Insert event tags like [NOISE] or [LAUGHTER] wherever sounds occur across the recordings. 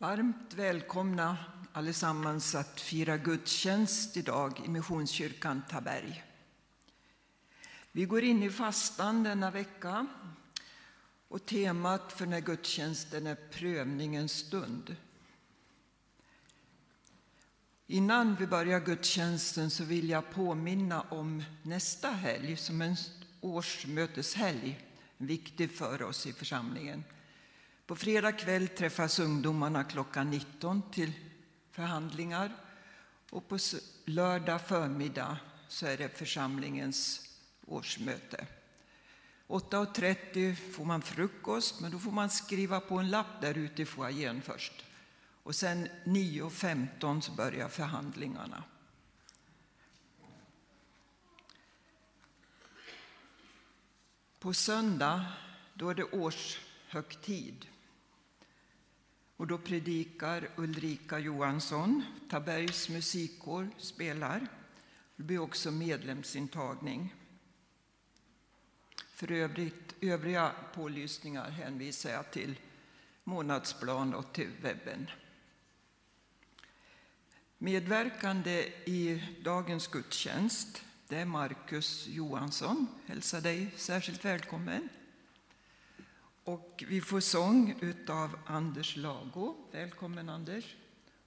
Varmt välkomna allesammans att fira gudstjänst idag i Missionskyrkan Taberg. Vi går in i fastan denna vecka och temat för den här gudstjänsten är prövningens stund. Innan vi börjar gudstjänsten så vill jag påminna om nästa helg som en årsmöteshelg, viktig för oss i församlingen. På fredag kväll träffas ungdomarna klockan 19 till förhandlingar och på lördag förmiddag så är det församlingens årsmöte. 8.30 får man frukost, men då får man skriva på en lapp där ute i foajén först. Och sen 9.15 så börjar förhandlingarna. På söndag då är det årshögtid. Och då predikar Ulrika Johansson, Tabergs musikkår spelar. Det blir också medlemsintagning. För övrigt, övriga pålysningar hänvisar jag till månadsplan och till webben. Medverkande i dagens gudstjänst det är Marcus Johansson. Hälsar dig särskilt välkommen. Och vi får sång av Anders Lago. Välkommen Anders.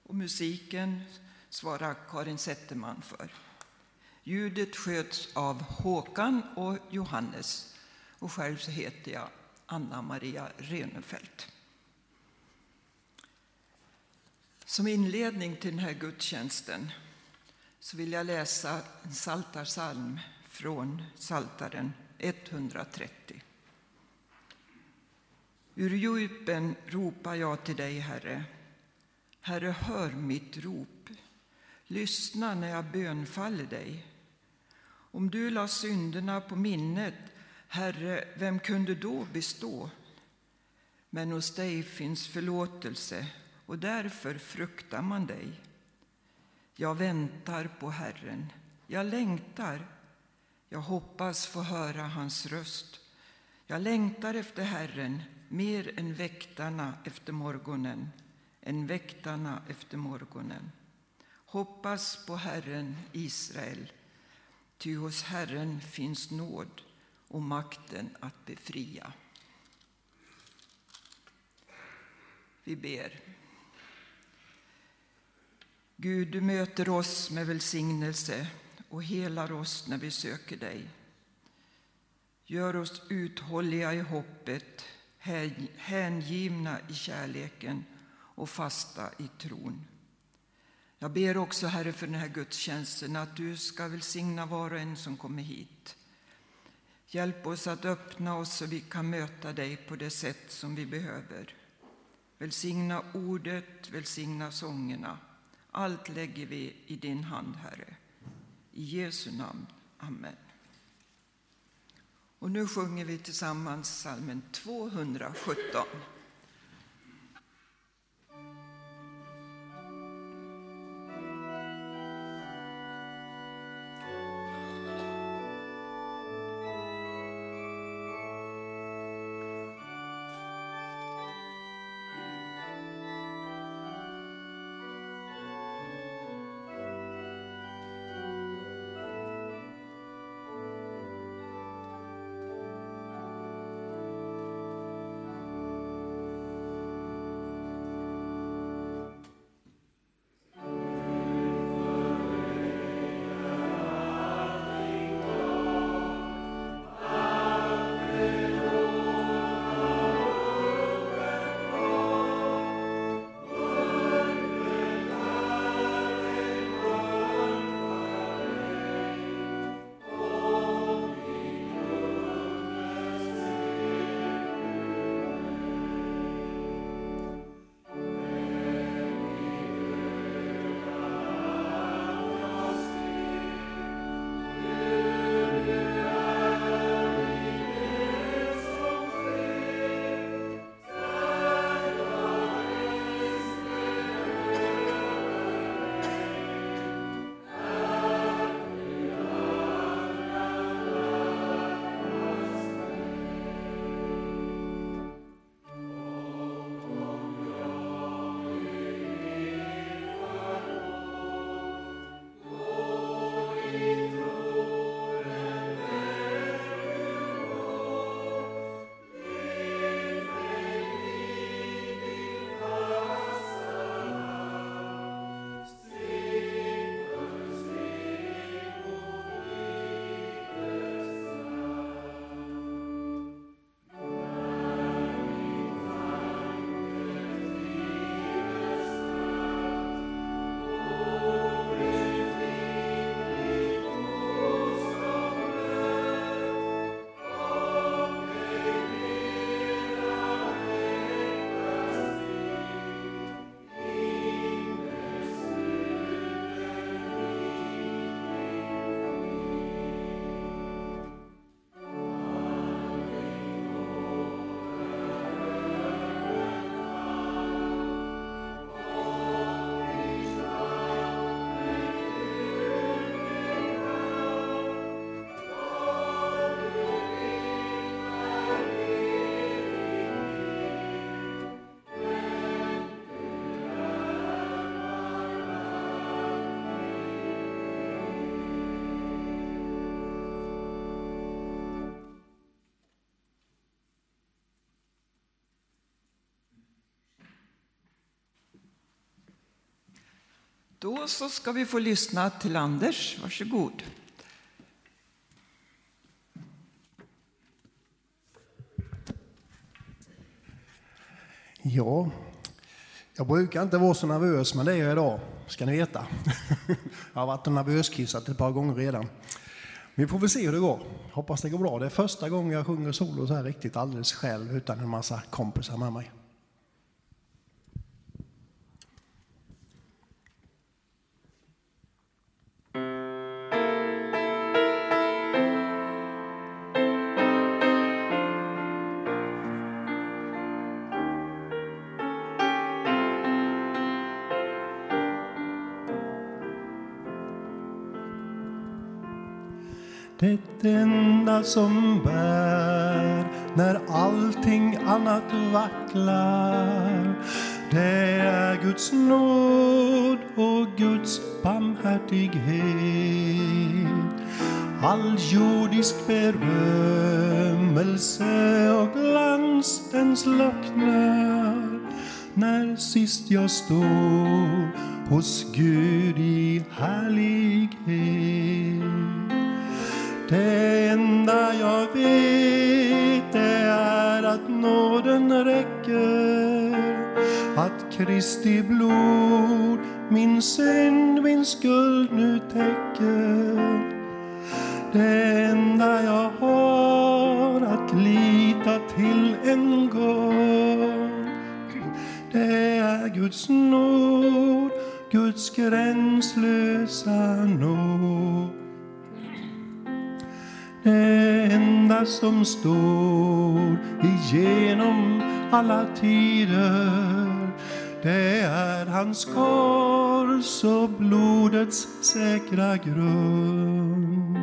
Och musiken svarar Karin Zetterman för. Ljudet sköts av Håkan och Johannes. Och själv så heter jag Anna-Maria Renefelt. Som inledning till den här gudstjänsten så vill jag läsa en saltarsalm från Saltaren 130. Ur djupen ropar jag till dig, Herre. Herre, hör mitt rop. Lyssna när jag bönfaller dig. Om du la synderna på minnet, Herre, vem kunde då bestå? Men hos dig finns förlåtelse och därför fruktar man dig. Jag väntar på Herren, jag längtar. Jag hoppas få höra hans röst. Jag längtar efter Herren mer än väktarna efter morgonen, än väktarna efter morgonen. Hoppas på Herren, Israel, ty hos Herren finns nåd och makten att befria. Vi ber. Gud, du möter oss med välsignelse och helar oss när vi söker dig. Gör oss uthålliga i hoppet, hängivna i kärleken och fasta i tron. Jag ber också, Herre, för den här gudstjänsten att du ska välsigna var och en som kommer hit. Hjälp oss att öppna oss så vi kan möta dig på det sätt som vi behöver. Välsigna ordet, välsigna sångerna. Allt lägger vi i din hand, Herre. I Jesu namn. Amen. Och nu sjunger vi tillsammans salmen 217. Då så ska vi få lyssna till Anders. Varsågod. Ja, jag brukar inte vara så nervös, men det är jag idag, ska ni veta. [LAUGHS] Jag har varit nervöskissat ett par gånger redan. Vi får väl se hur det går. Hoppas det går bra. Det är första gången jag sjunger solo så här riktigt alldeles själv utan en massa kompisar med mig. Som bär när allting annat vacklar det är Guds nåd och Guds barmhärtighet. All jordisk berömmelse och glans den slocknar när sist jag står hos Gud i härlighet. Kristi blod min synd, min skuld nu täcker. Det enda jag har att lita till en gång Det är Guds nåd, Guds gränslösa nåd. Det enda som står igenom alla tider det är hans kors och blodets säkra grund.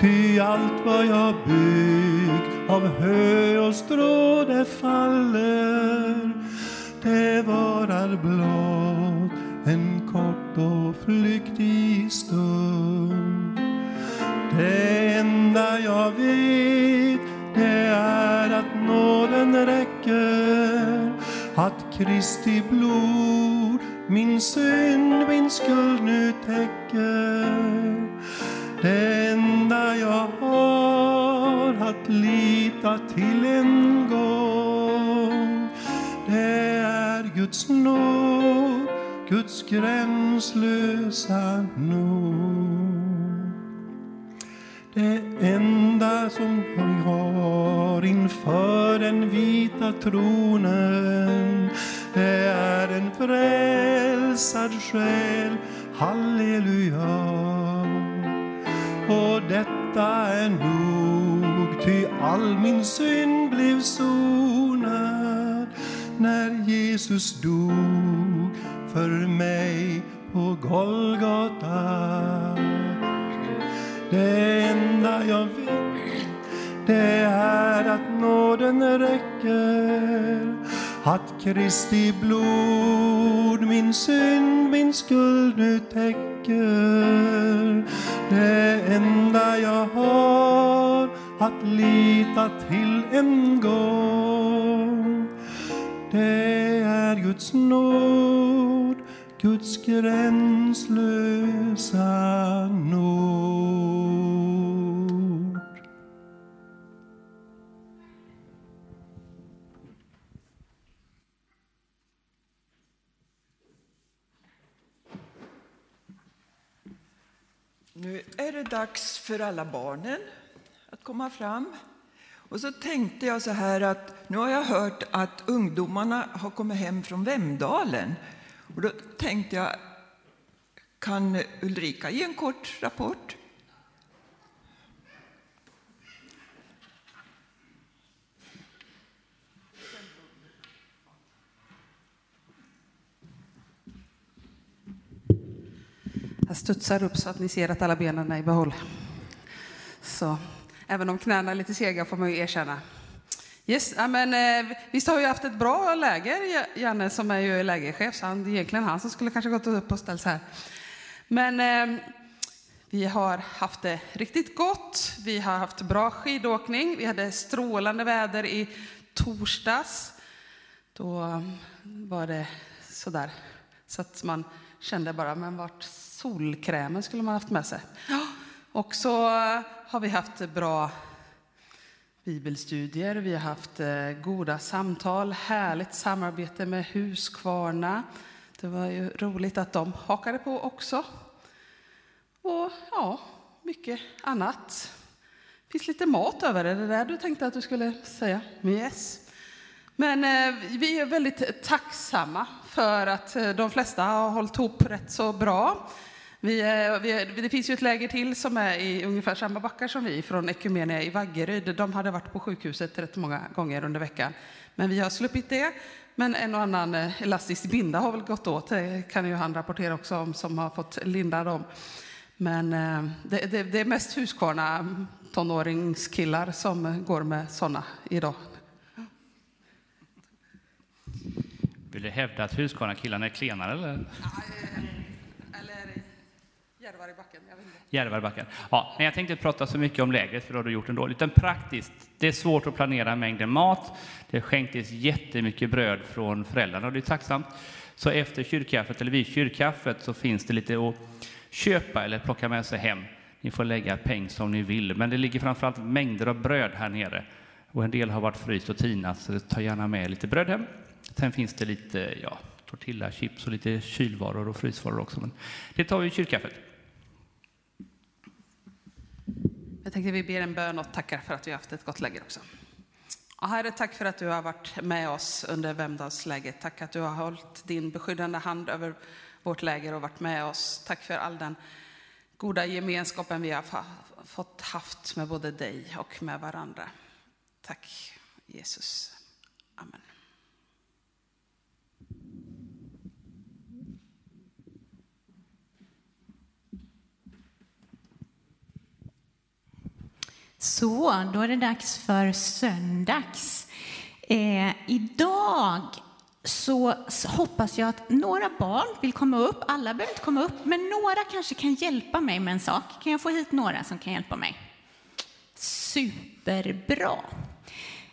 Ty allt vad jag byggt av hö och strå det faller det varar blott en kort och flyktig stund. Det enda jag vet att Kristi blod min synd, min skuld nu täcker. Det enda jag har att lita till en gång det är Guds nåd, Guds gränslösa nåd det enda som vi har inför den vita tronen det är en frälsad själ, halleluja. Och detta är nog, ty all min synd blev sonad när Jesus dog för mig på Golgata. Det enda jag vill, det är att nåden räcker. Att Kristi blod min synd, min skuld nu täcker. Det enda jag har att lita till en gång det är Guds nåd. Guds gränslösa nåd. Nu är det dags för alla barnen att komma fram. Och så tänkte jag så här att nu har jag hört att ungdomarna har kommit hem från Vemdalen. Och då tänkte jag, kan Ulrika ge en kort rapport? Jag studsar upp så att ni ser att alla benen är i behåll. Så, även om knäna är lite sega får man ju erkänna. Yes, men, eh, visst har vi haft ett bra läger, Janne som är ju lägerchef, så han, egentligen han som skulle kanske gått upp och ställt sig här. Men eh, vi har haft det riktigt gott. Vi har haft bra skidåkning. Vi hade strålande väder i torsdags. Då var det sådär så att man kände bara, men vart solkrämen skulle man haft med sig? Och så har vi haft bra bibelstudier, vi har haft eh, goda samtal, härligt samarbete med Huskvarna. Det var ju roligt att de hakade på också. Och ja, mycket annat. Det finns lite mat över, är det där du tänkte att du skulle säga? Yes. Men eh, vi är väldigt tacksamma för att eh, de flesta har hållit ihop rätt så bra. Vi, vi det finns ju ett läger till som är i ungefär samma backar som vi, från Ekumenia i Vaggeryd. De hade varit på sjukhuset rätt många gånger under veckan. Men vi har sluppit det. Men en och annan eh, elastisk binda har väl gått åt, det kan ju han rapportera också om, som har fått linda dem. Men eh, det, det, det är mest Huskvarna tonåringskillar som går med sådana idag. Vill du hävda att Huskvarna-killarna är klenare eller? I backen, jag Ja, men jag tänkte inte prata så mycket om lägret, för det har du gjort ändå. Utan praktiskt. Det är svårt att planera mängden mat. Det skänktes jättemycket bröd från föräldrarna och det är tacksamt. Så efter kyrkkaffet, eller vid kyrkkaffet, så finns det lite att köpa eller plocka med sig hem. Ni får lägga peng som ni vill, men det ligger framförallt mängder av bröd här nere. Och en del har varit fryst och tinat, så ta gärna med lite bröd hem. Sen finns det lite ja, tortilla, chips och lite kylvaror och frysvaror också. Men det tar vi i kyrkkaffet. Jag tänkte vi ber en bön och tackar för att vi har haft ett gott läger också. Herre, tack för att du har varit med oss under Vemdalsläget. Tack att du har hållit din beskyddande hand över vårt läger och varit med oss. Tack för all den goda gemenskapen vi har fått haft med både dig och med varandra. Tack Jesus. Amen. Så, då är det dags för söndags. Eh, idag så hoppas jag att några barn vill komma upp. Alla behöver inte komma upp, men några kanske kan hjälpa mig med en sak. Kan jag få hit några som kan hjälpa mig? Superbra.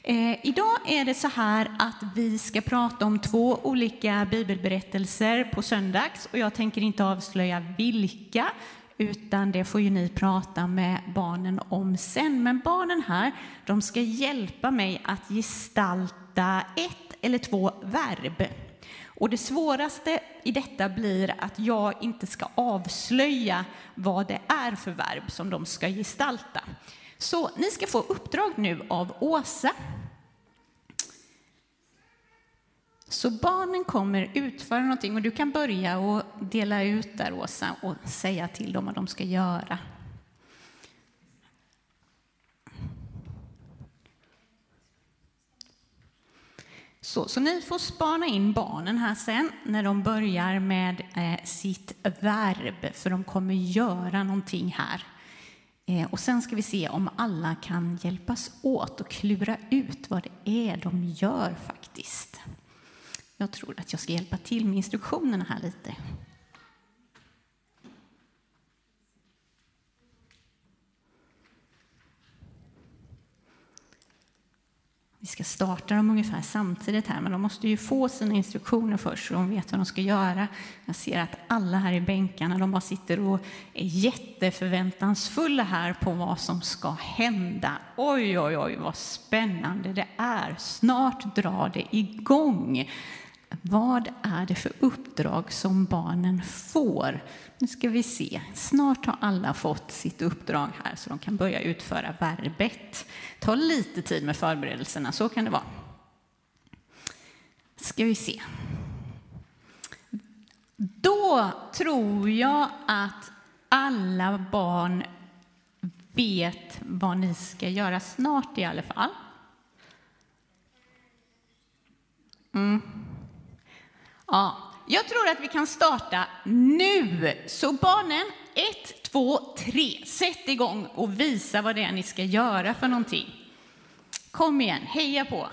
Eh, idag är det så här att vi ska prata om två olika bibelberättelser på söndags och jag tänker inte avslöja vilka, utan det får ju ni prata med barnen om sen. Men barnen här, de ska hjälpa mig att gestalta ett eller två verb. Och det svåraste i detta blir att jag inte ska avslöja vad det är för verb som de ska gestalta. Så ni ska få uppdrag nu av Åsa. Så barnen kommer utföra någonting och du kan börja och dela ut där Åsa och säga till dem vad de ska göra. Så, så ni får spana in barnen här sen när de börjar med eh, sitt verb, för de kommer göra någonting här. Eh, och sen ska vi se om alla kan hjälpas åt och klura ut vad det är de gör faktiskt. Jag tror att jag ska hjälpa till med instruktionerna här lite. Vi ska starta dem ungefär samtidigt här, men de måste ju få sina instruktioner först så de vet vad de ska göra. Jag ser att alla här i bänkarna, de bara sitter och är jätteförväntansfulla här på vad som ska hända. Oj, oj, oj, vad spännande det är. Snart drar det igång. Vad är det för uppdrag som barnen får? Nu ska vi se. Snart har alla fått sitt uppdrag här så de kan börja utföra verbet. Ta lite tid med förberedelserna, så kan det vara. Ska vi se. Då tror jag att alla barn vet vad ni ska göra snart i alla fall. Mm. Ja, jag tror att vi kan starta nu. Så barnen, ett, två, tre, sätt igång och visa vad det är ni ska göra för någonting. Kom igen, heja på.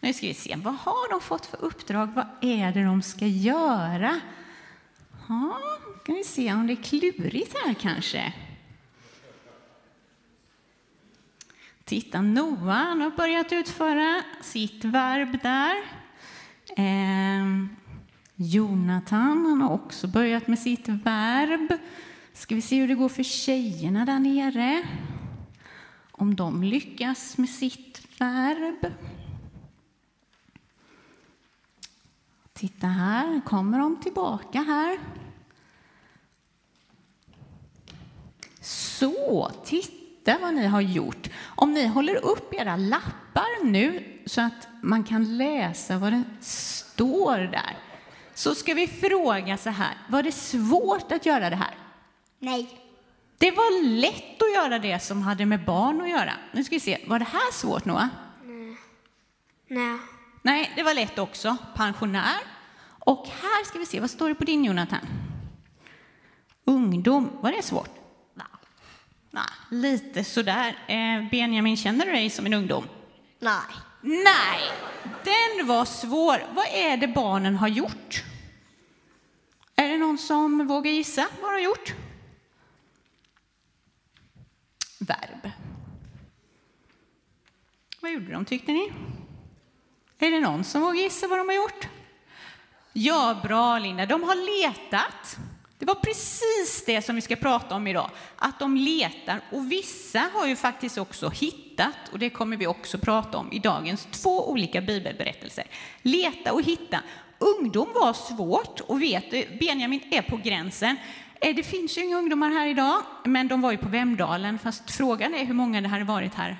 Nu ska vi se, vad har de fått för uppdrag? Vad är det de ska göra? Ja, ska vi se om det är klurigt här kanske. Titta, Noah han har börjat utföra sitt verb där. Eh, Jonathan han har också börjat med sitt verb. Ska vi se hur det går för tjejerna där nere. Om de lyckas med sitt verb. Titta här, kommer de tillbaka här. Så, titta vad ni har gjort. Om ni håller upp era lappar nu så att man kan läsa vad det står där, så ska vi fråga så här. Var det svårt att göra det här? Nej. Det var lätt att göra det som hade med barn att göra. Nu ska vi se, var det här svårt Noah? Nej. Nej, det var lätt också. Pensionär. Och här ska vi se, vad står det på din Jonathan? Ungdom, var det svårt? Nej, lite sådär. Eh, Benjamin, känner du dig som en ungdom? Nej. Nej, den var svår. Vad är det barnen har gjort? Är det någon som vågar gissa vad de har gjort? Verb. Vad gjorde de, tyckte ni? Är det någon som vågar gissa vad de har gjort? Ja, bra Linda. De har letat. Det var precis det som vi ska prata om idag, att de letar. Och vissa har ju faktiskt också hittat, och det kommer vi också prata om i dagens två olika bibelberättelser. Leta och hitta. Ungdom var svårt, och vet du, Benjamin är på gränsen. Eh, det finns ju inga ungdomar här idag, men de var ju på Vemdalen, fast frågan är hur många det hade varit här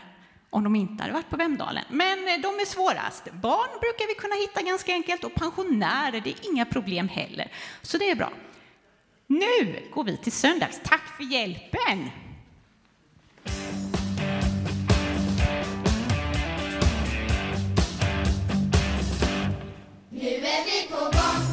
om de inte hade varit på Vemdalen. Men eh, de är svårast. Barn brukar vi kunna hitta ganska enkelt och pensionärer, det är inga problem heller. Så det är bra. Nu går vi till söndags. Tack för hjälpen! Nu är vi på gång,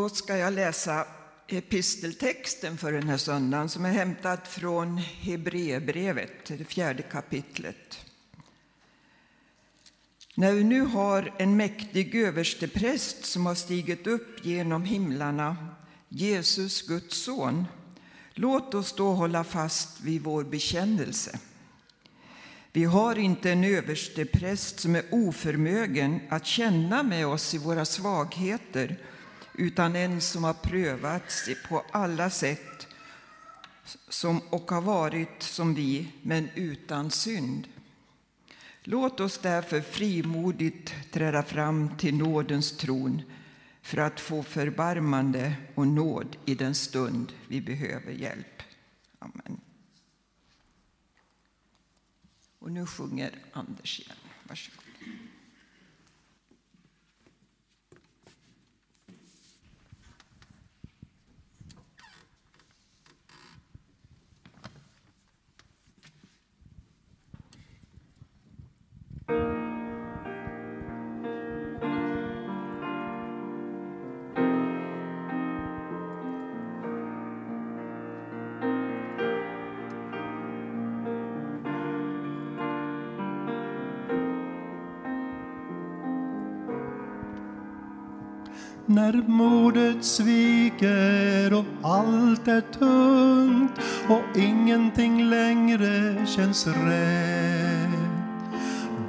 Då ska jag läsa episteltexten för den här söndagen som är hämtad från Hebreerbrevet, det fjärde kapitlet. När vi nu har en mäktig överstepräst som har stigit upp genom himlarna, Jesus, Guds son, låt oss då hålla fast vid vår bekännelse. Vi har inte en överstepräst som är oförmögen att känna med oss i våra svagheter utan en som har prövats på alla sätt som, och har varit som vi, men utan synd. Låt oss därför frimodigt träda fram till nådens tron för att få förbarmande och nåd i den stund vi behöver hjälp. Amen. Och nu sjunger Anders igen. Varsågod. När modet sviker och allt är tungt och ingenting längre känns rätt.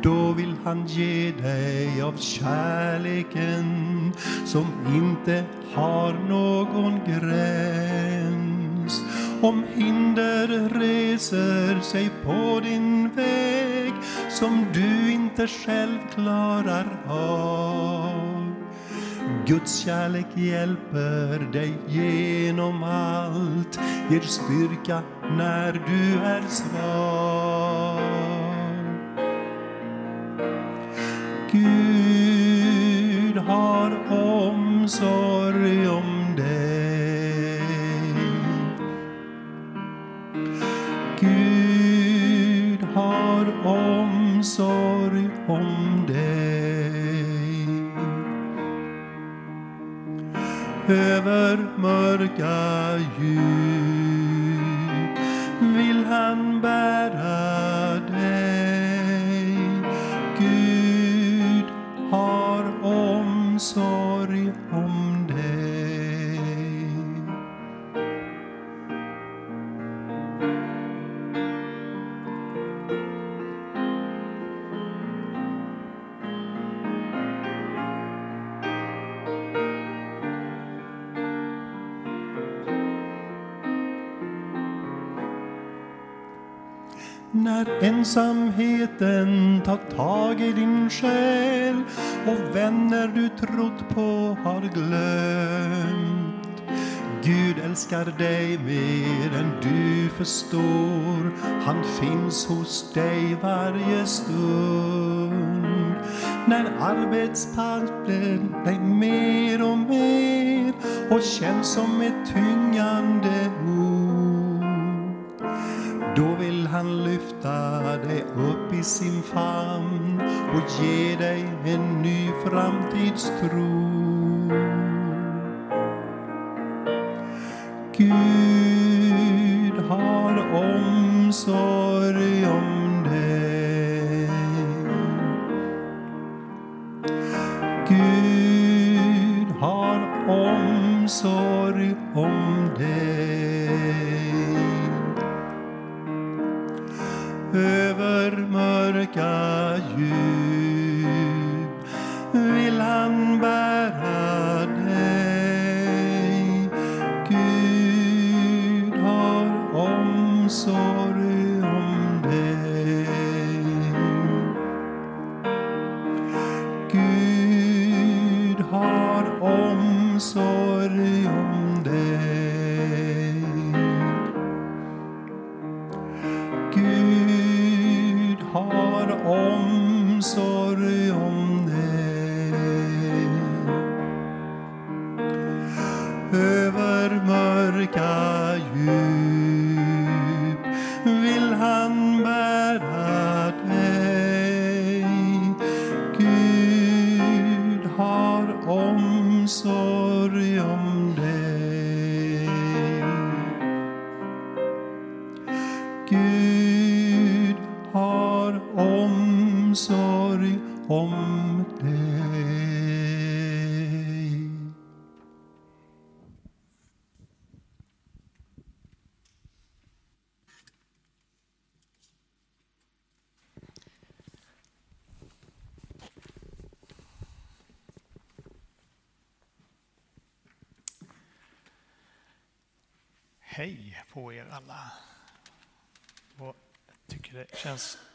Då vill han ge dig av kärleken som inte har någon gräns. Om hinder reser sig på din väg som du inte själv klarar av Guds kärlek hjälper dig genom allt, ger styrka när du är svag. Gud har omsorg om dig. Gud har omsorg om över mörka djup. Vill han bära När ensamheten tar tag i din själ och vänner du trott på har glömt. Gud älskar dig mer än du förstår. Han finns hos dig varje stund. När arbetspass blir dig mer och mer och känns som ett tyngande ord kan lyfta dig upp i sin famn och ge dig en ny framtidstro. Gud har omsorg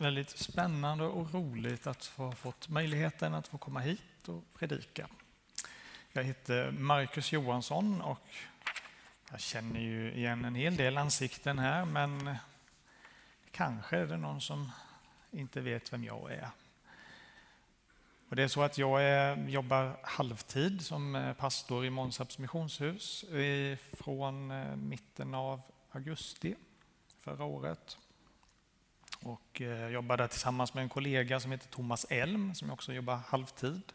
väldigt spännande och roligt att få fått möjligheten att få komma hit och predika. Jag heter Marcus Johansson och jag känner ju igen en hel del ansikten här men kanske är det någon som inte vet vem jag är. Och det är så att jag är, jobbar halvtid som eh, pastor i Månsarps missionshus från eh, mitten av augusti förra året. Och eh, jobbar där tillsammans med en kollega som heter Thomas Elm som också jobbar halvtid.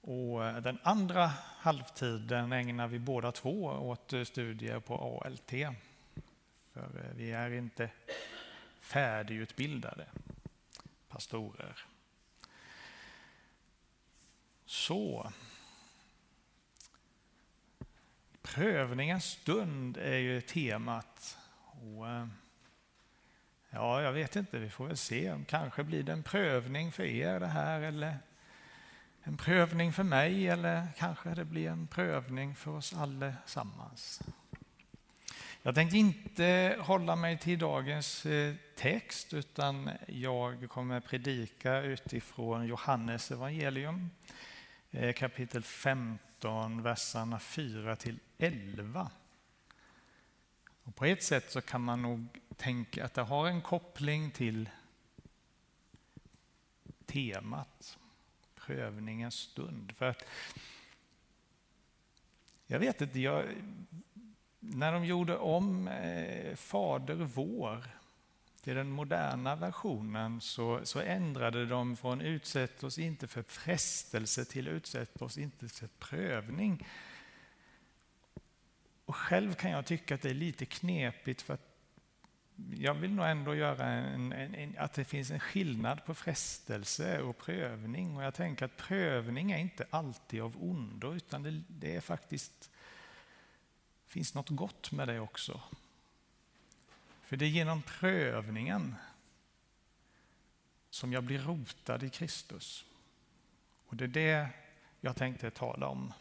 Och eh, den andra halvtiden ägnar vi båda två åt eh, studier på ALT. För vi är inte färdigutbildade pastorer. Så. Prövningens stund är ju temat. Och, ja, jag vet inte, vi får väl se. Kanske blir det en prövning för er det här eller en prövning för mig eller kanske det blir en prövning för oss allesammans. Jag tänkte inte hålla mig till dagens eh, text utan jag kommer predika utifrån Johannes evangelium eh, kapitel 15, verserna 4 till 11. Och på ett sätt så kan man nog Tänk att det har en koppling till temat prövningens stund. För att jag vet inte, jag, när de gjorde om eh, Fader vår till den moderna versionen så, så ändrade de från utsätt oss inte för frestelse till utsätt oss inte för prövning. Och själv kan jag tycka att det är lite knepigt för att jag vill nog ändå göra en, en, en, att det finns en skillnad på frestelse och prövning. Och jag tänker att prövning är inte alltid av ondo, utan det, det är faktiskt finns något gott med det också. För det är genom prövningen som jag blir rotad i Kristus. Och det är det jag tänkte tala om.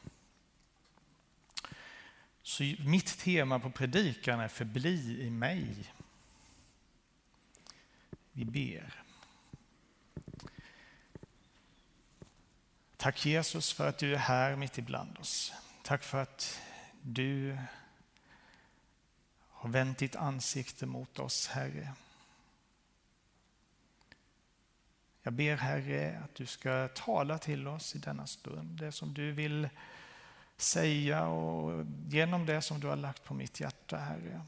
Så mitt tema på predikan är förbli i mig. Vi ber. Tack Jesus för att du är här mitt ibland oss. Tack för att du har vänt ditt ansikte mot oss, Herre. Jag ber Herre att du ska tala till oss i denna stund, det som du vill säga och genom det som du har lagt på mitt hjärta, Herre.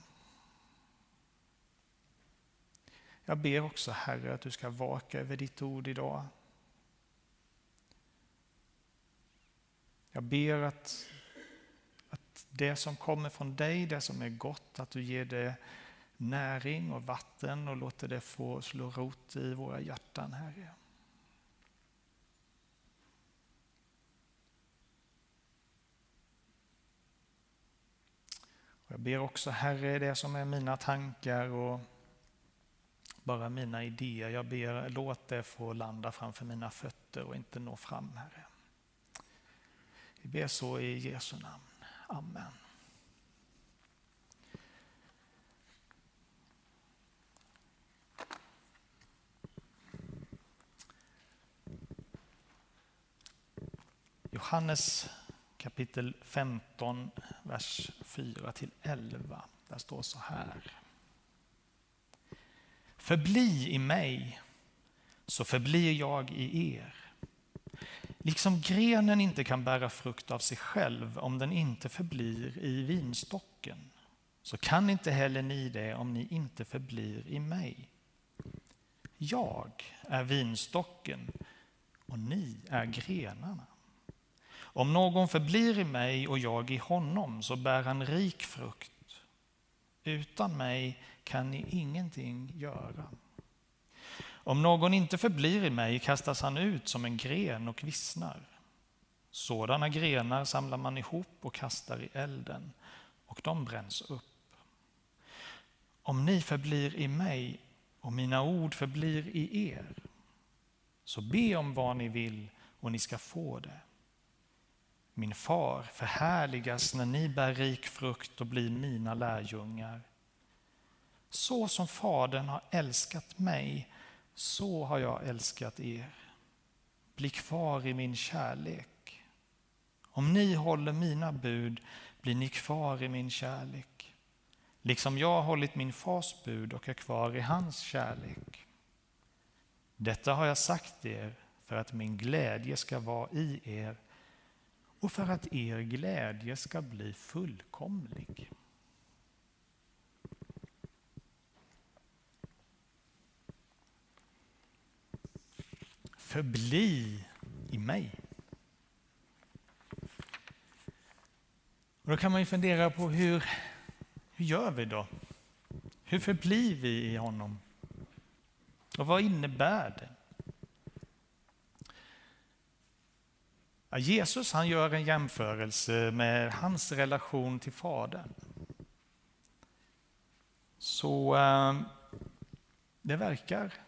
Jag ber också Herre att du ska vaka över ditt ord idag. Jag ber att, att det som kommer från dig, det som är gott, att du ger det näring och vatten och låter det få slå rot i våra hjärtan, Herre. Och Jag ber också Herre, det som är mina tankar och bara mina idéer, jag ber låt det få landa framför mina fötter och inte nå fram, Herre. Vi ber så i Jesu namn. Amen. Johannes kapitel 15, vers 4 till 11. Där står så här. Förbli i mig, så förblir jag i er. Liksom grenen inte kan bära frukt av sig själv om den inte förblir i vinstocken, så kan inte heller ni det om ni inte förblir i mig. Jag är vinstocken och ni är grenarna. Om någon förblir i mig och jag i honom så bär han rik frukt. Utan mig kan ni ingenting göra. Om någon inte förblir i mig kastas han ut som en gren och vissnar. Sådana grenar samlar man ihop och kastar i elden och de bränns upp. Om ni förblir i mig och mina ord förblir i er, så be om vad ni vill och ni ska få det. Min far förhärligas när ni bär rik frukt och blir mina lärjungar. Så som Fadern har älskat mig, så har jag älskat er. Bli kvar i min kärlek. Om ni håller mina bud blir ni kvar i min kärlek. Liksom jag har hållit min fars bud och är kvar i hans kärlek. Detta har jag sagt er för att min glädje ska vara i er och för att er glädje ska bli fullkomlig. Förbli i mig. Och då kan man ju fundera på hur, hur gör vi då? Hur förblir vi i honom? Och vad innebär det? Ja, Jesus han gör en jämförelse med hans relation till Fadern. Så eh, det verkar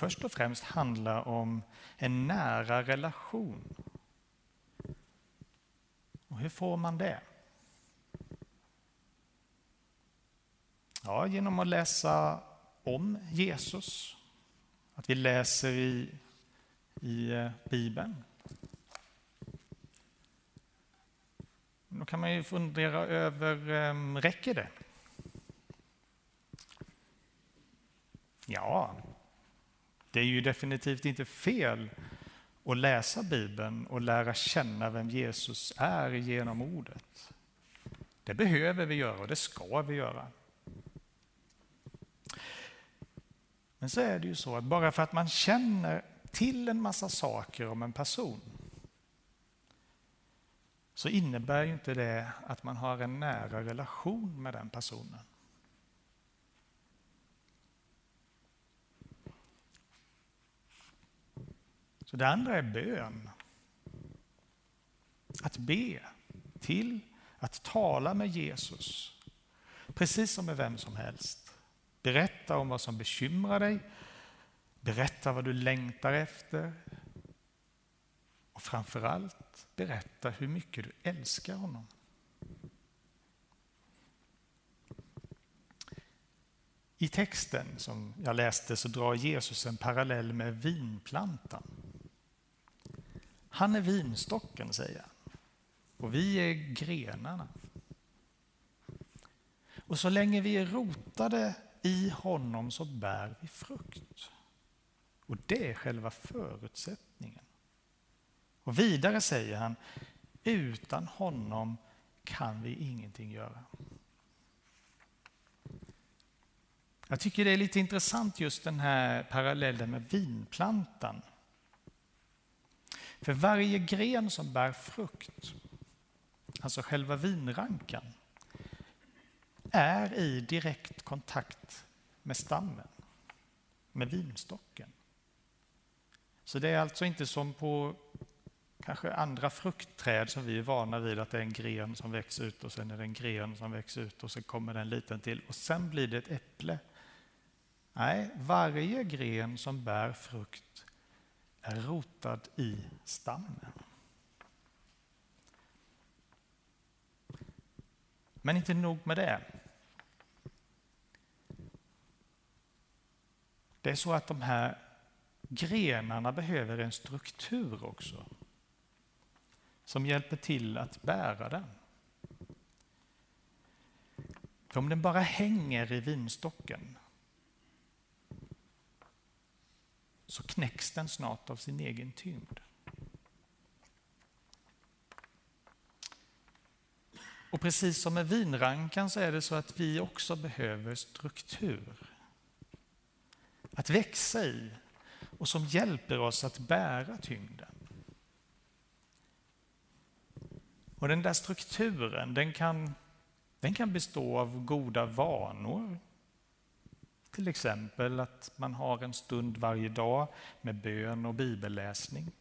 först och främst handla om en nära relation. Och hur får man det? Ja, genom att läsa om Jesus. Att vi läser i, i eh, Bibeln. Då kan man ju fundera över, ehm, räcker det? Ja, det är ju definitivt inte fel att läsa Bibeln och lära känna vem Jesus är genom ordet. Det behöver vi göra och det ska vi göra. Men så är det ju så att bara för att man känner till en massa saker om en person så innebär ju inte det att man har en nära relation med den personen. Så det andra är bön. Att be till, att tala med Jesus. Precis som med vem som helst. Berätta om vad som bekymrar dig. Berätta vad du längtar efter. Och framförallt berätta hur mycket du älskar honom. I texten som jag läste så drar Jesus en parallell med vinplantan. Han är vinstocken, säger han. Och vi är grenarna. Och så länge vi är rotade i honom så bär vi frukt. Och det är själva förutsättningen. Och vidare säger han, utan honom kan vi ingenting göra. Jag tycker det är lite intressant just den här parallellen med vinplantan. För varje gren som bär frukt, alltså själva vinrankan, är i direkt kontakt med stammen, med vinstocken. Så det är alltså inte som på kanske andra fruktträd som vi är vana vid att det är en gren som växer ut och sen är det en gren som växer ut och sen kommer det en liten till och sen blir det ett äpple. Nej, varje gren som bär frukt är rotad i stammen. Men inte nog med det. Det är så att de här grenarna behöver en struktur också som hjälper till att bära den. För om den bara hänger i vinstocken så knäcks den snart av sin egen tyngd. Och precis som med vinrankan så är det så att vi också behöver struktur att växa i och som hjälper oss att bära tyngden. Och den där strukturen den kan, den kan bestå av goda vanor. Till exempel att man har en stund varje dag med bön och bibelläsning.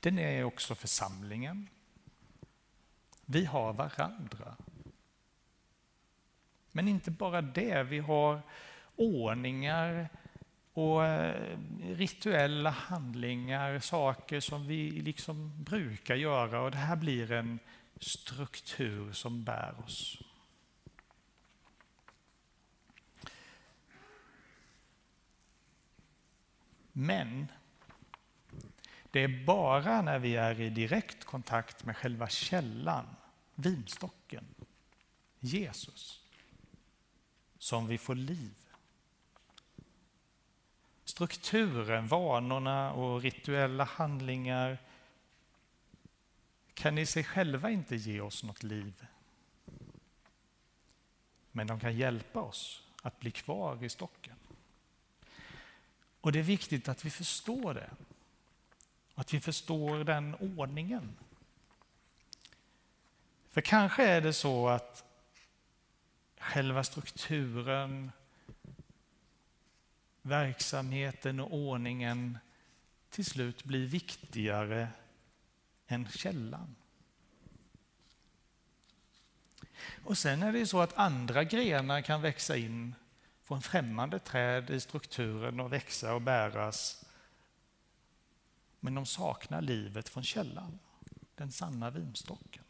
Den är också församlingen. Vi har varandra. Men inte bara det, vi har ordningar och eh, rituella handlingar, saker som vi liksom brukar göra och det här blir en struktur som bär oss. Men det är bara när vi är i direkt kontakt med själva källan, vinstocken, Jesus, som vi får liv. Strukturen, vanorna och rituella handlingar kan i sig själva inte ge oss något liv. Men de kan hjälpa oss att bli kvar i stocken. Och det är viktigt att vi förstår det. Att vi förstår den ordningen. För kanske är det så att själva strukturen, verksamheten och ordningen till slut blir viktigare än källan. Och sen är det ju så att andra grenar kan växa in en främmande träd i strukturen och växa och bäras. Men de saknar livet från källan, den sanna vinstocken.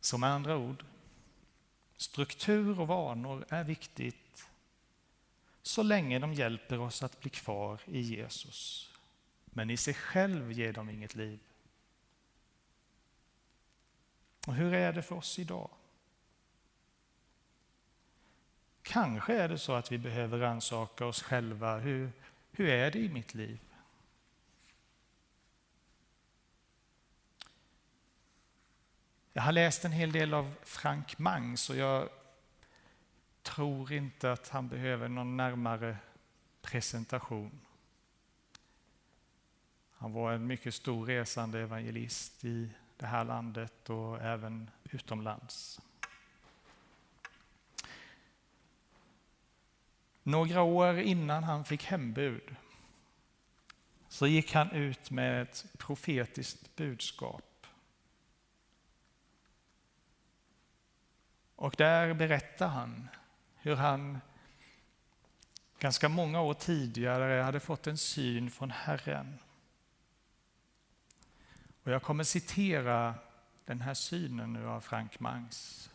Så med andra ord, struktur och vanor är viktigt så länge de hjälper oss att bli kvar i Jesus. Men i sig själv ger de inget liv. Och hur är det för oss idag? Kanske är det så att vi behöver rannsaka oss själva. Hur, hur är det i mitt liv? Jag har läst en hel del av Frank Mangs och jag tror inte att han behöver någon närmare presentation. Han var en mycket stor resande evangelist i det här landet och även utomlands. Några år innan han fick hembud så gick han ut med ett profetiskt budskap. Och där berättar han hur han ganska många år tidigare hade fått en syn från Herren. Och jag kommer citera den här synen nu av Frank Mangs.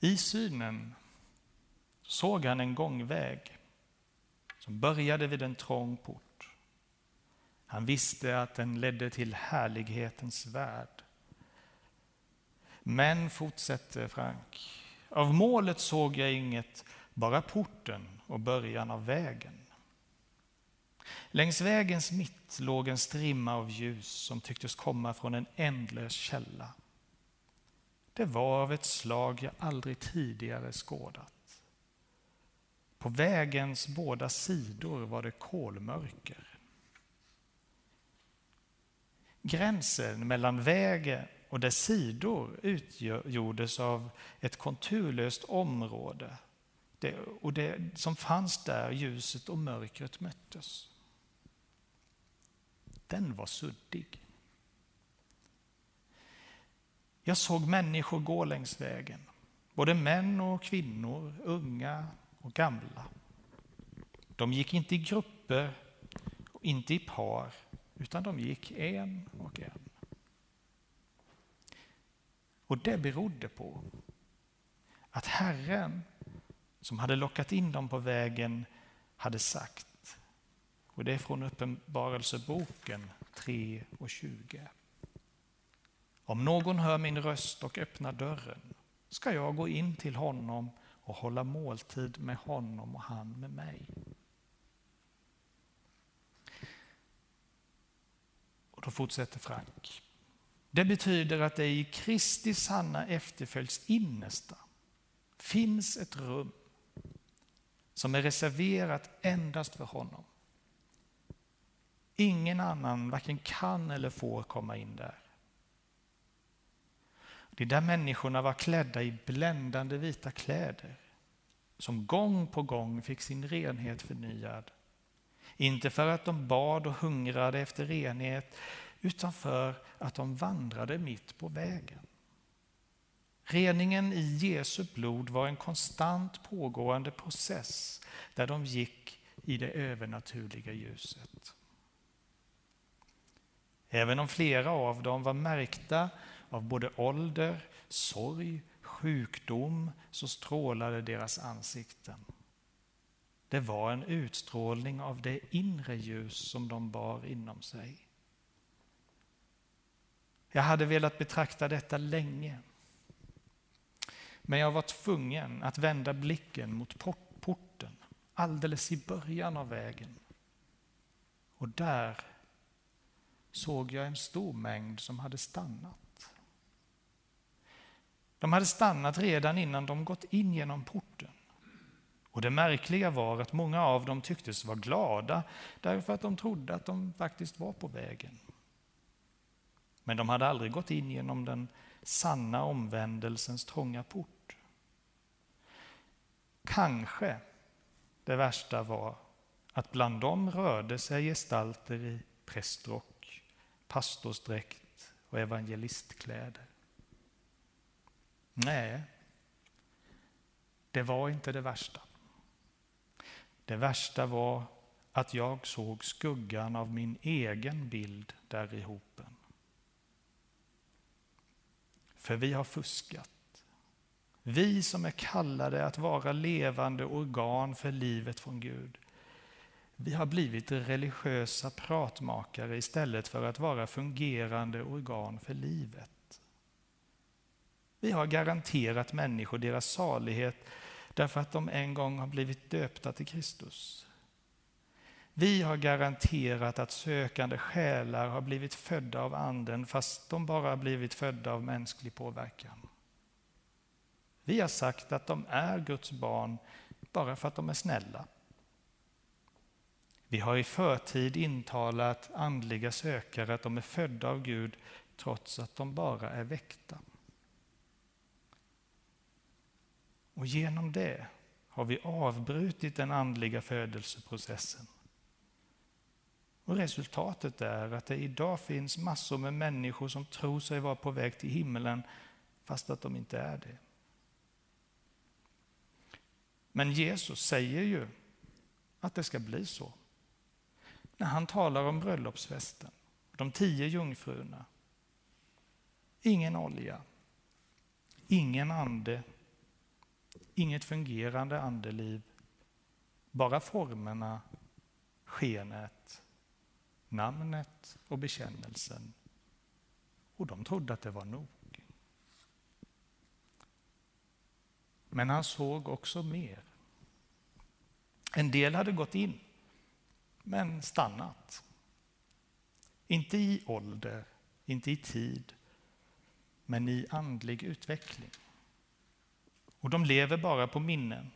I synen såg han en gångväg som började vid en trång port. Han visste att den ledde till härlighetens värld. Men, fortsätter Frank, av målet såg jag inget, bara porten och början av vägen. Längs vägens mitt låg en strimma av ljus som tycktes komma från en ändlös källa. Det var av ett slag jag aldrig tidigare skådat. På vägens båda sidor var det kolmörker. Gränsen mellan vägen och dess sidor utgjordes av ett konturlöst område det, och det som fanns där ljuset och mörkret möttes. Den var suddig. Jag såg människor gå längs vägen, både män och kvinnor, unga och gamla. De gick inte i grupper, inte i par, utan de gick en och en. Och det berodde på att Herren, som hade lockat in dem på vägen, hade sagt, och det är från Uppenbarelseboken 3 och 20. Om någon hör min röst och öppnar dörren ska jag gå in till honom och hålla måltid med honom och han med mig. Och då fortsätter Frank. Det betyder att det i Kristi sanna efterföljs innersta finns ett rum som är reserverat endast för honom. Ingen annan varken kan eller får komma in där. Det är där människorna var klädda i bländande vita kläder som gång på gång fick sin renhet förnyad. Inte för att de bad och hungrade efter renhet utan för att de vandrade mitt på vägen. Reningen i Jesu blod var en konstant pågående process där de gick i det övernaturliga ljuset. Även om flera av dem var märkta av både ålder, sorg, sjukdom så strålade deras ansikten. Det var en utstrålning av det inre ljus som de bar inom sig. Jag hade velat betrakta detta länge. Men jag var tvungen att vända blicken mot porten alldeles i början av vägen. Och där såg jag en stor mängd som hade stannat. De hade stannat redan innan de gått in genom porten. Och det märkliga var att många av dem tycktes vara glada därför att de trodde att de faktiskt var på vägen. Men de hade aldrig gått in genom den sanna omvändelsens trånga port. Kanske det värsta var att bland dem rörde sig gestalter i prästrock, pastorsdräkt och evangelistkläder. Nej, det var inte det värsta. Det värsta var att jag såg skuggan av min egen bild där i hopen. För vi har fuskat. Vi som är kallade att vara levande organ för livet från Gud. Vi har blivit religiösa pratmakare istället för att vara fungerande organ för livet. Vi har garanterat människor deras salighet därför att de en gång har blivit döpta till Kristus. Vi har garanterat att sökande själar har blivit födda av Anden fast de bara har blivit födda av mänsklig påverkan. Vi har sagt att de är Guds barn bara för att de är snälla. Vi har i förtid intalat andliga sökare att de är födda av Gud trots att de bara är väckta. Och genom det har vi avbrutit den andliga födelseprocessen. Och resultatet är att det idag finns massor med människor som tror sig vara på väg till himlen fast att de inte är det. Men Jesus säger ju att det ska bli så. När han talar om bröllopsfesten, de tio jungfrurna. Ingen olja, ingen ande, inget fungerande andeliv, bara formerna, skenet, namnet och bekännelsen. Och de trodde att det var nog. Men han såg också mer. En del hade gått in, men stannat. Inte i ålder, inte i tid, men i andlig utveckling. Och de lever bara på minnen.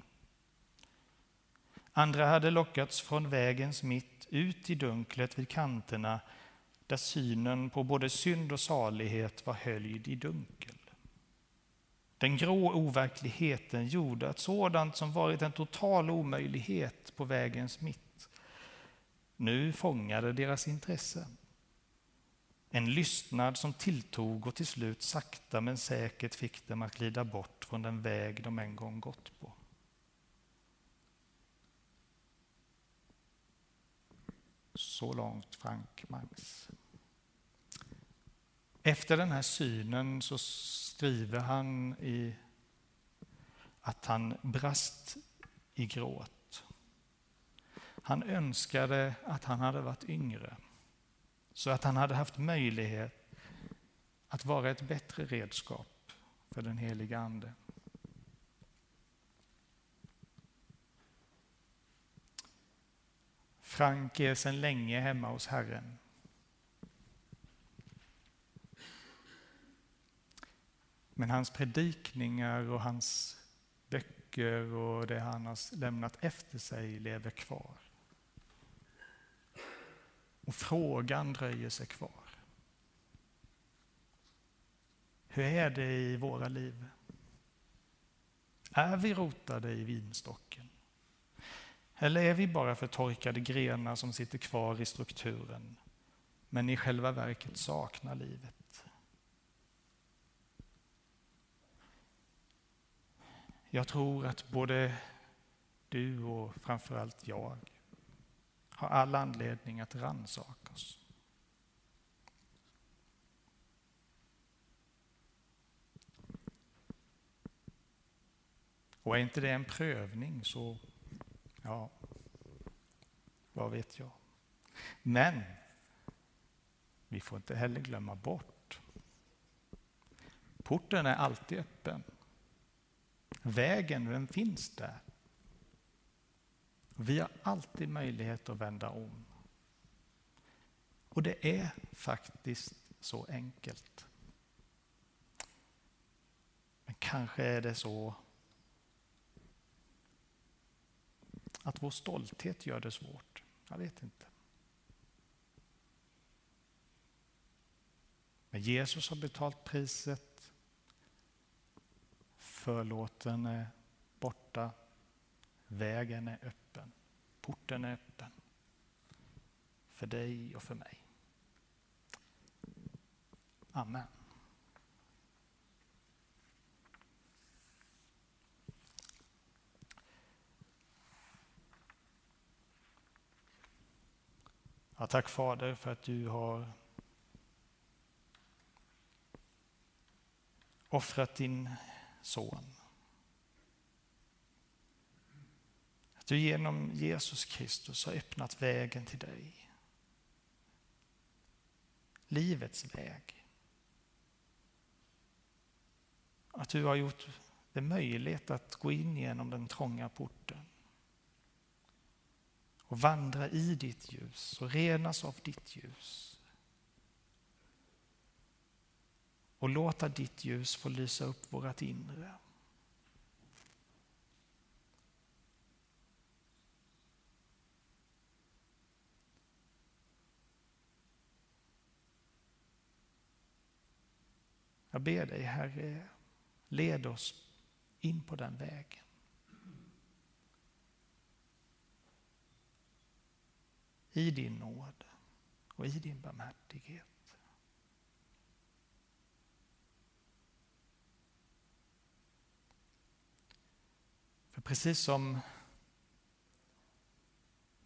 Andra hade lockats från vägens mitt ut i dunklet vid kanterna där synen på både synd och salighet var höljd i dunkel. Den grå overkligheten gjorde att sådant som varit en total omöjlighet på vägens mitt nu fångade deras intresse. En lystnad som tilltog och till slut sakta men säkert fick dem att glida bort från den väg de en gång gått på. Så långt Frank Mangs. Efter den här synen så skriver han i att han brast i gråt. Han önskade att han hade varit yngre så att han hade haft möjlighet att vara ett bättre redskap för den heliga Ande. Frank är sedan länge hemma hos Herren. Men hans predikningar och hans böcker och det han har lämnat efter sig lever kvar. Och frågan dröjer sig kvar. Hur är det i våra liv? Är vi rotade i vinstocken? Eller är vi bara förtorkade grenar som sitter kvar i strukturen, men i själva verket saknar livet? Jag tror att både du och framförallt jag har all anledning att rannsaka oss. Och är inte det en prövning så, ja, vad vet jag. Men vi får inte heller glömma bort. Porten är alltid öppen. Vägen, den finns där. Vi har alltid möjlighet att vända om. Och det är faktiskt så enkelt. Men kanske är det så att vår stolthet gör det svårt. Jag vet inte. Men Jesus har betalt priset. Förlåten är borta. Vägen är öppen. Porten är öppen. För dig och för mig. Amen. Ja, tack Fader för att du har offrat din son. Du genom Jesus Kristus har öppnat vägen till dig. Livets väg. Att du har gjort det möjligt att gå in genom den trånga porten och vandra i ditt ljus och renas av ditt ljus. Och låta ditt ljus få lysa upp vårt inre. Jag ber dig, Herre, led oss in på den vägen. I din nåd och i din barmhärtighet. För precis som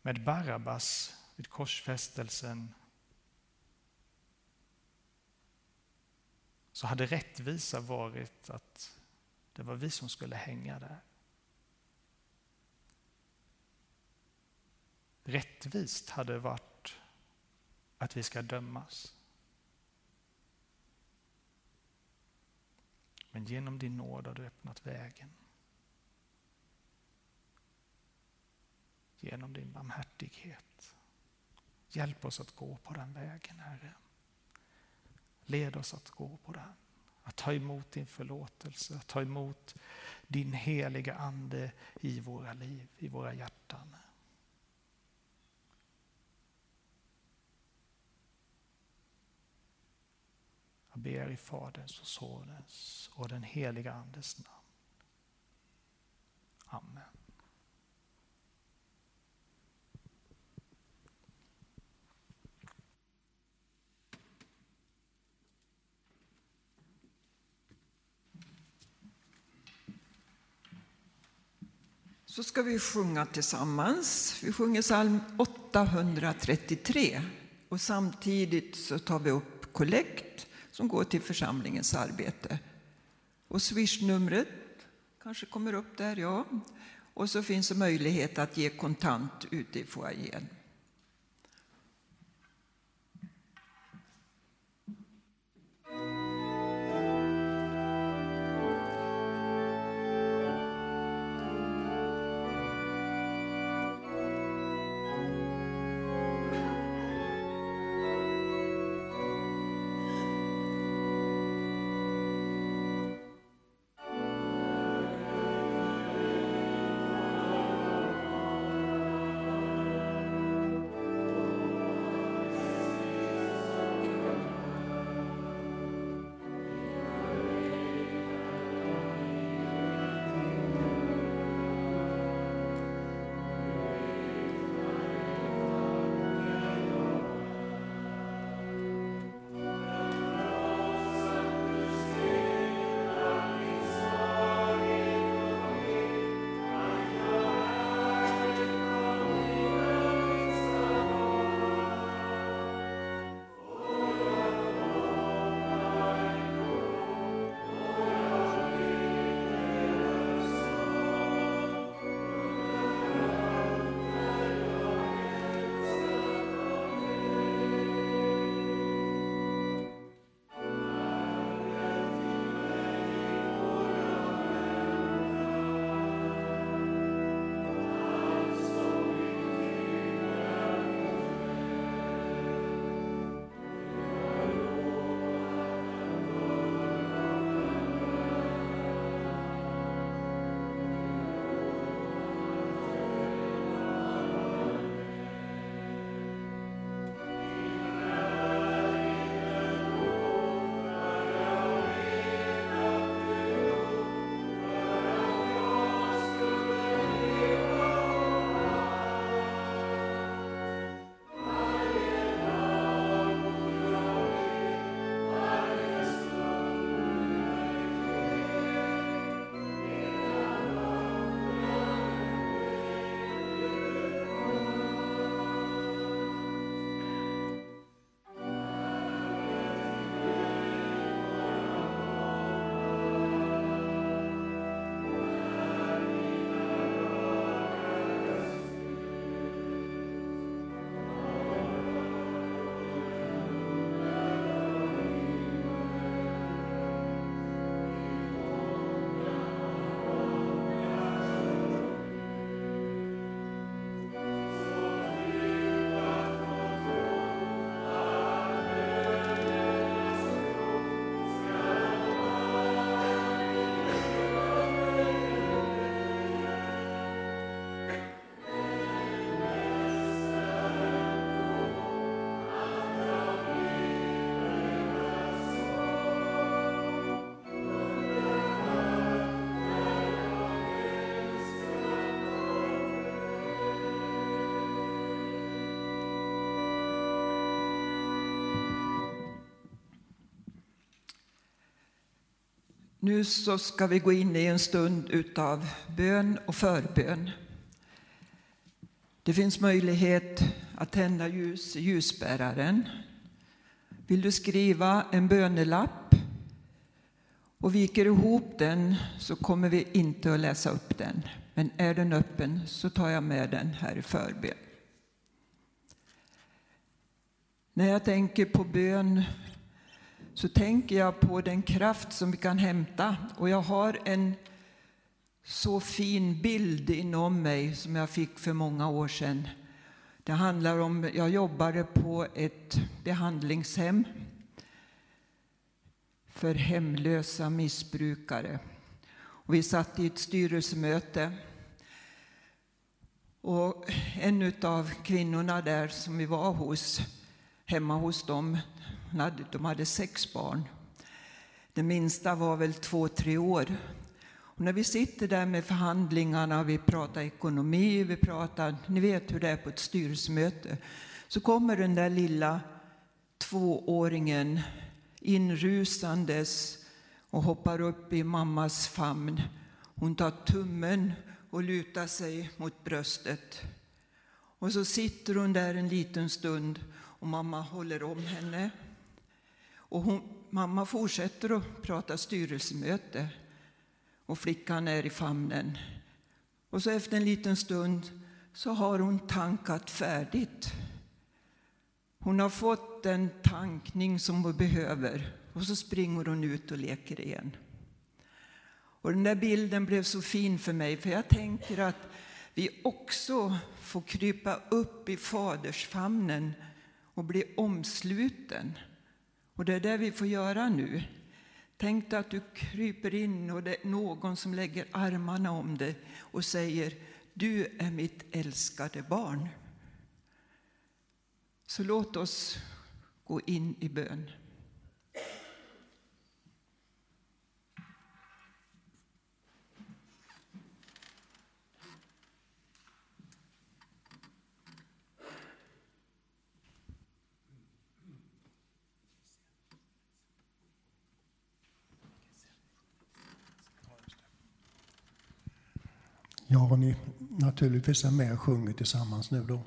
med Barabbas vid korsfästelsen så hade rättvisa varit att det var vi som skulle hänga där. Rättvist hade varit att vi ska dömas. Men genom din nåd har du öppnat vägen. Genom din barmhärtighet. Hjälp oss att gå på den vägen, Herre. Led oss att gå på den. Att ta emot din förlåtelse, att ta emot din heliga Ande i våra liv, i våra hjärtan. Jag ber i Faderns och Sonens och den heliga Andes namn. Amen. Så ska vi sjunga tillsammans. Vi sjunger psalm 833 och samtidigt så tar vi upp kollekt som går till församlingens arbete. Och swishnumret kanske kommer upp där, ja. Och så finns det möjlighet att ge kontant ute i foajén. Nu så ska vi gå in i en stund utav bön och förbön. Det finns möjlighet att tända ljus i ljusbäraren. Vill du skriva en bönelapp och viker ihop den så kommer vi inte att läsa upp den. Men är den öppen så tar jag med den här i förbön. När jag tänker på bön så tänker jag på den kraft som vi kan hämta. Och jag har en så fin bild inom mig som jag fick för många år sedan. Det handlar om, jag jobbade på ett behandlingshem för hemlösa missbrukare. Och vi satt i ett styrelsemöte. Och en av kvinnorna där som vi var hos, hemma hos dem, hade, de hade sex barn. Den minsta var väl två, tre år. Och när vi sitter där med förhandlingarna, vi pratar ekonomi, vi pratar, ni vet hur det är på ett styrelsemöte, så kommer den där lilla tvååringen inrusandes och hoppar upp i mammas famn. Hon tar tummen och lutar sig mot bröstet. Och så sitter hon där en liten stund och mamma håller om henne. Och hon, mamma fortsätter att prata styrelsemöte och flickan är i famnen. Och så efter en liten stund så har hon tankat färdigt. Hon har fått den tankning som hon behöver och så springer hon ut och leker igen. Och den där bilden blev så fin för mig för jag tänker att vi också får krypa upp i fadersfamnen och bli omsluten. Och det är det vi får göra nu. Tänk dig att du kryper in och det är någon som lägger armarna om dig och säger Du är mitt älskade barn. Så låt oss gå in i bön. Ja, ni naturligtvis är med och sjunger tillsammans nu då.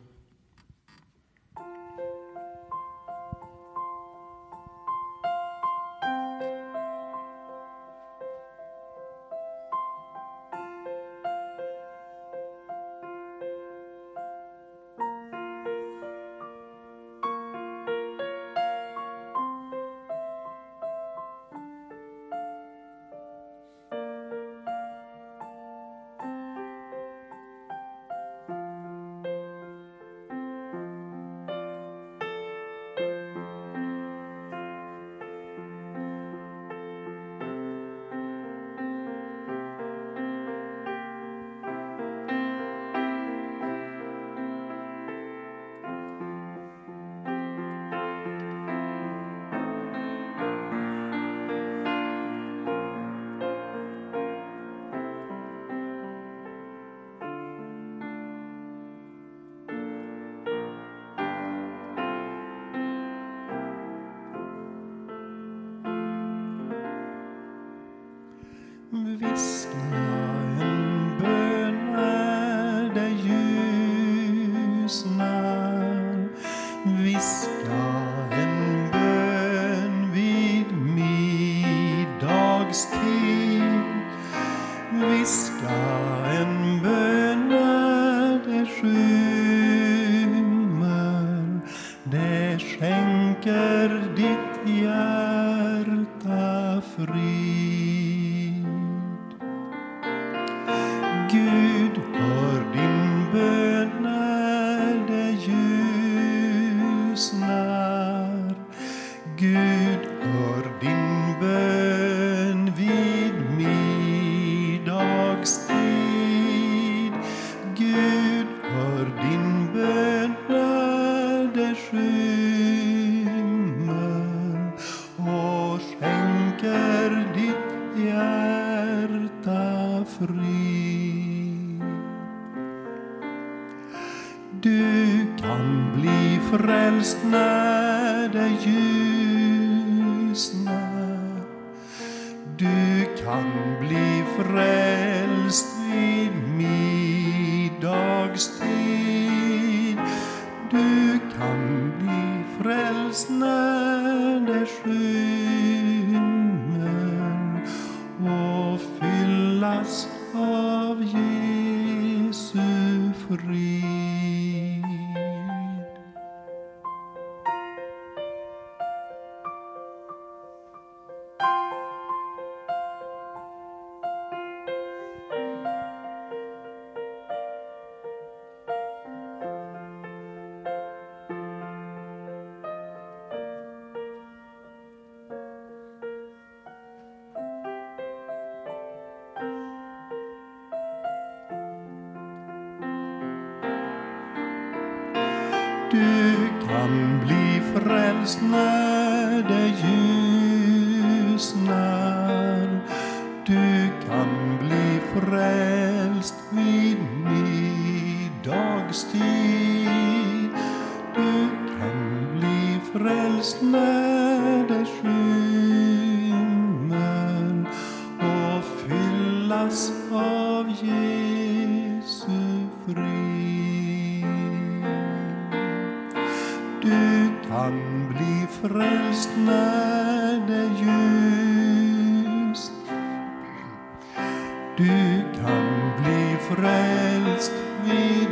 Frälst vid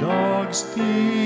middagstid.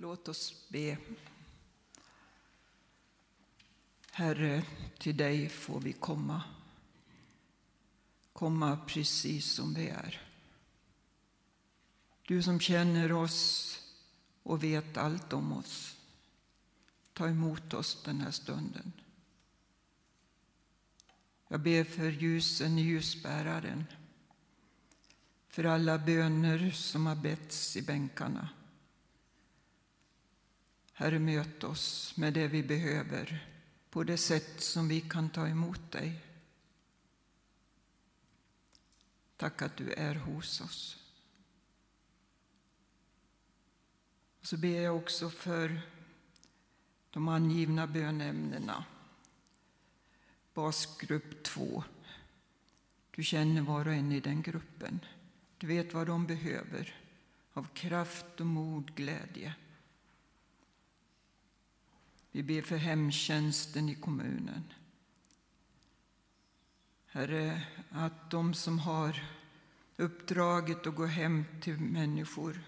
Låt oss be. Herre, till dig får vi komma. Komma precis som vi är. Du som känner oss och vet allt om oss. Ta emot oss den här stunden. Jag ber för ljusen i ljusbäraren. För alla böner som har betts i bänkarna. Herre, möt oss med det vi behöver på det sätt som vi kan ta emot dig. Tack att du är hos oss. Och så ber jag också för de angivna bönämnena. Basgrupp 2. Du känner var och en i den gruppen. Du vet vad de behöver av kraft och mod, glädje. Vi ber för hemtjänsten i kommunen. Herre, att de som har uppdraget att gå hem till människor,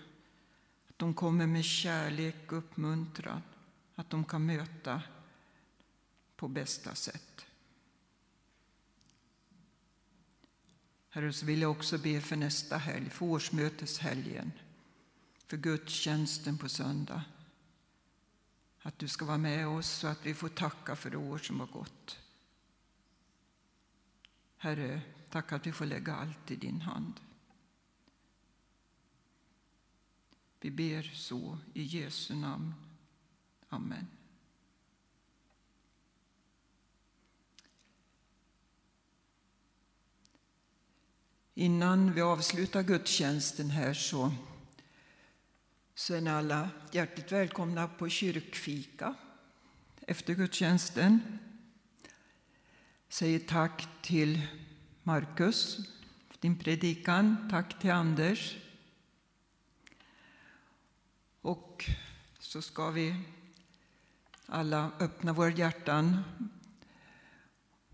att de kommer med kärlek och uppmuntran, att de kan möta på bästa sätt. Herre, så vill jag också be för nästa helg, för årsmöteshelgen, för gudstjänsten på söndag. Att du ska vara med oss och att vi får tacka för det år som har gått. Herre, tack att vi får lägga allt i din hand. Vi ber så i Jesu namn. Amen. Innan vi avslutar gudstjänsten här så så är ni alla hjärtligt välkomna på kyrkfika efter gudstjänsten. Säger tack till Markus för din predikan. Tack till Anders. Och så ska vi alla öppna våra hjärtan.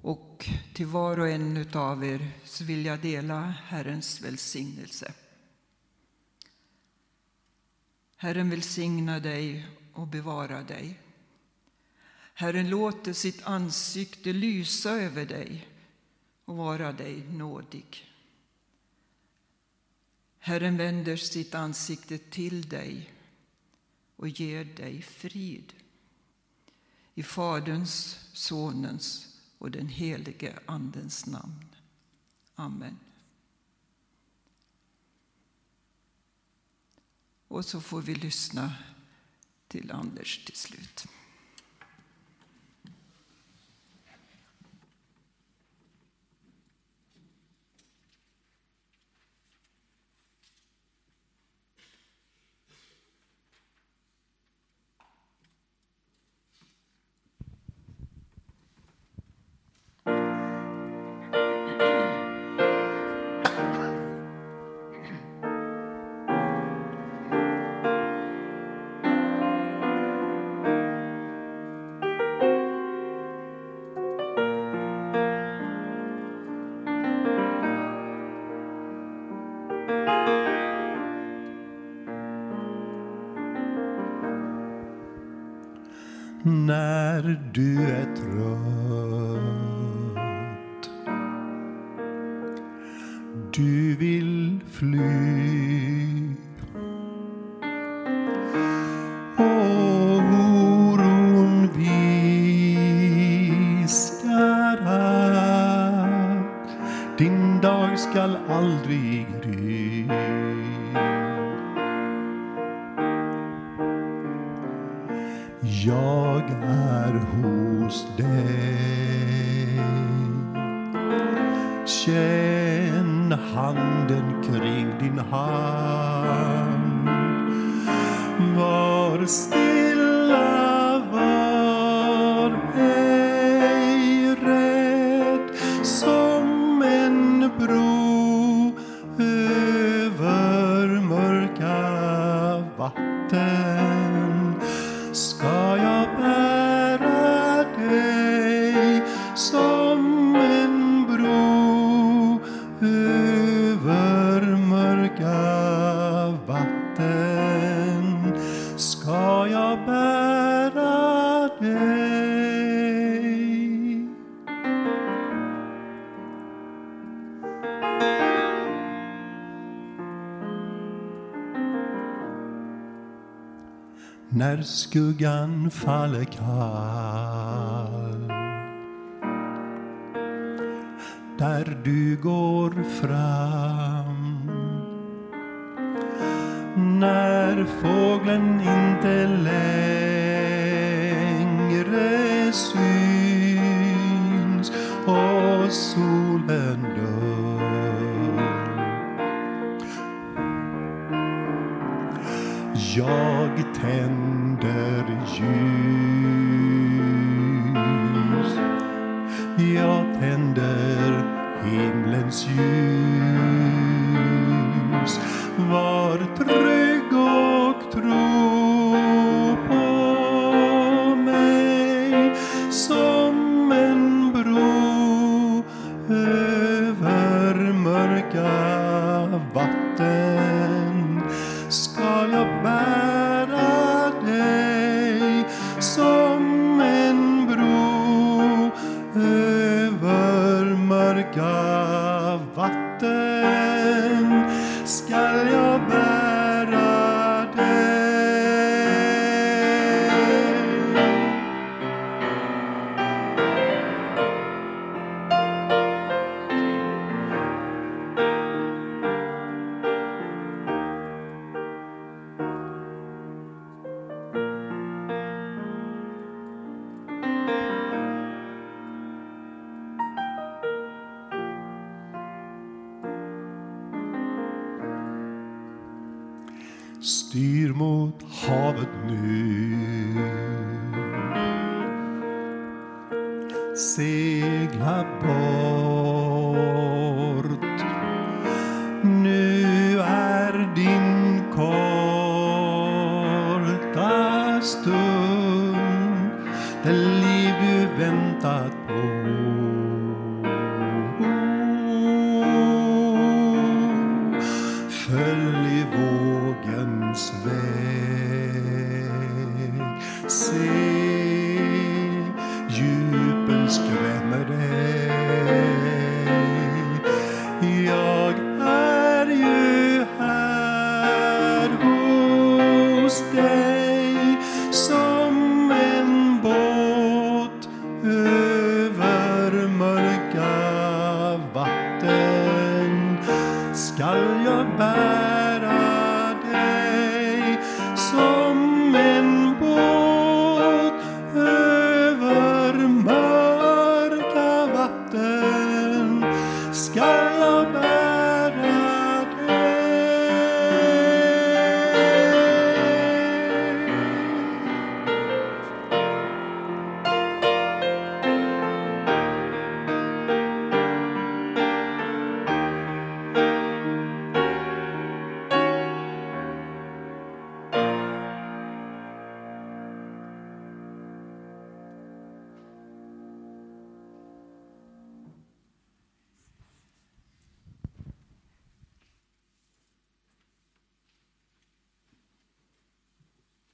Och till var och en av er så vill jag dela Herrens välsignelse. Herren välsigna dig och bevara dig. Herren låter sitt ansikte lysa över dig och vara dig nådig. Herren vänder sitt ansikte till dig och ger dig frid. I Faderns, Sonens och den helige Andens namn. Amen. Och så får vi lyssna till Anders till slut. Du är jag är hos dig. Känn handen kring din hand. Var still skuggan faller kall. Där du går fram.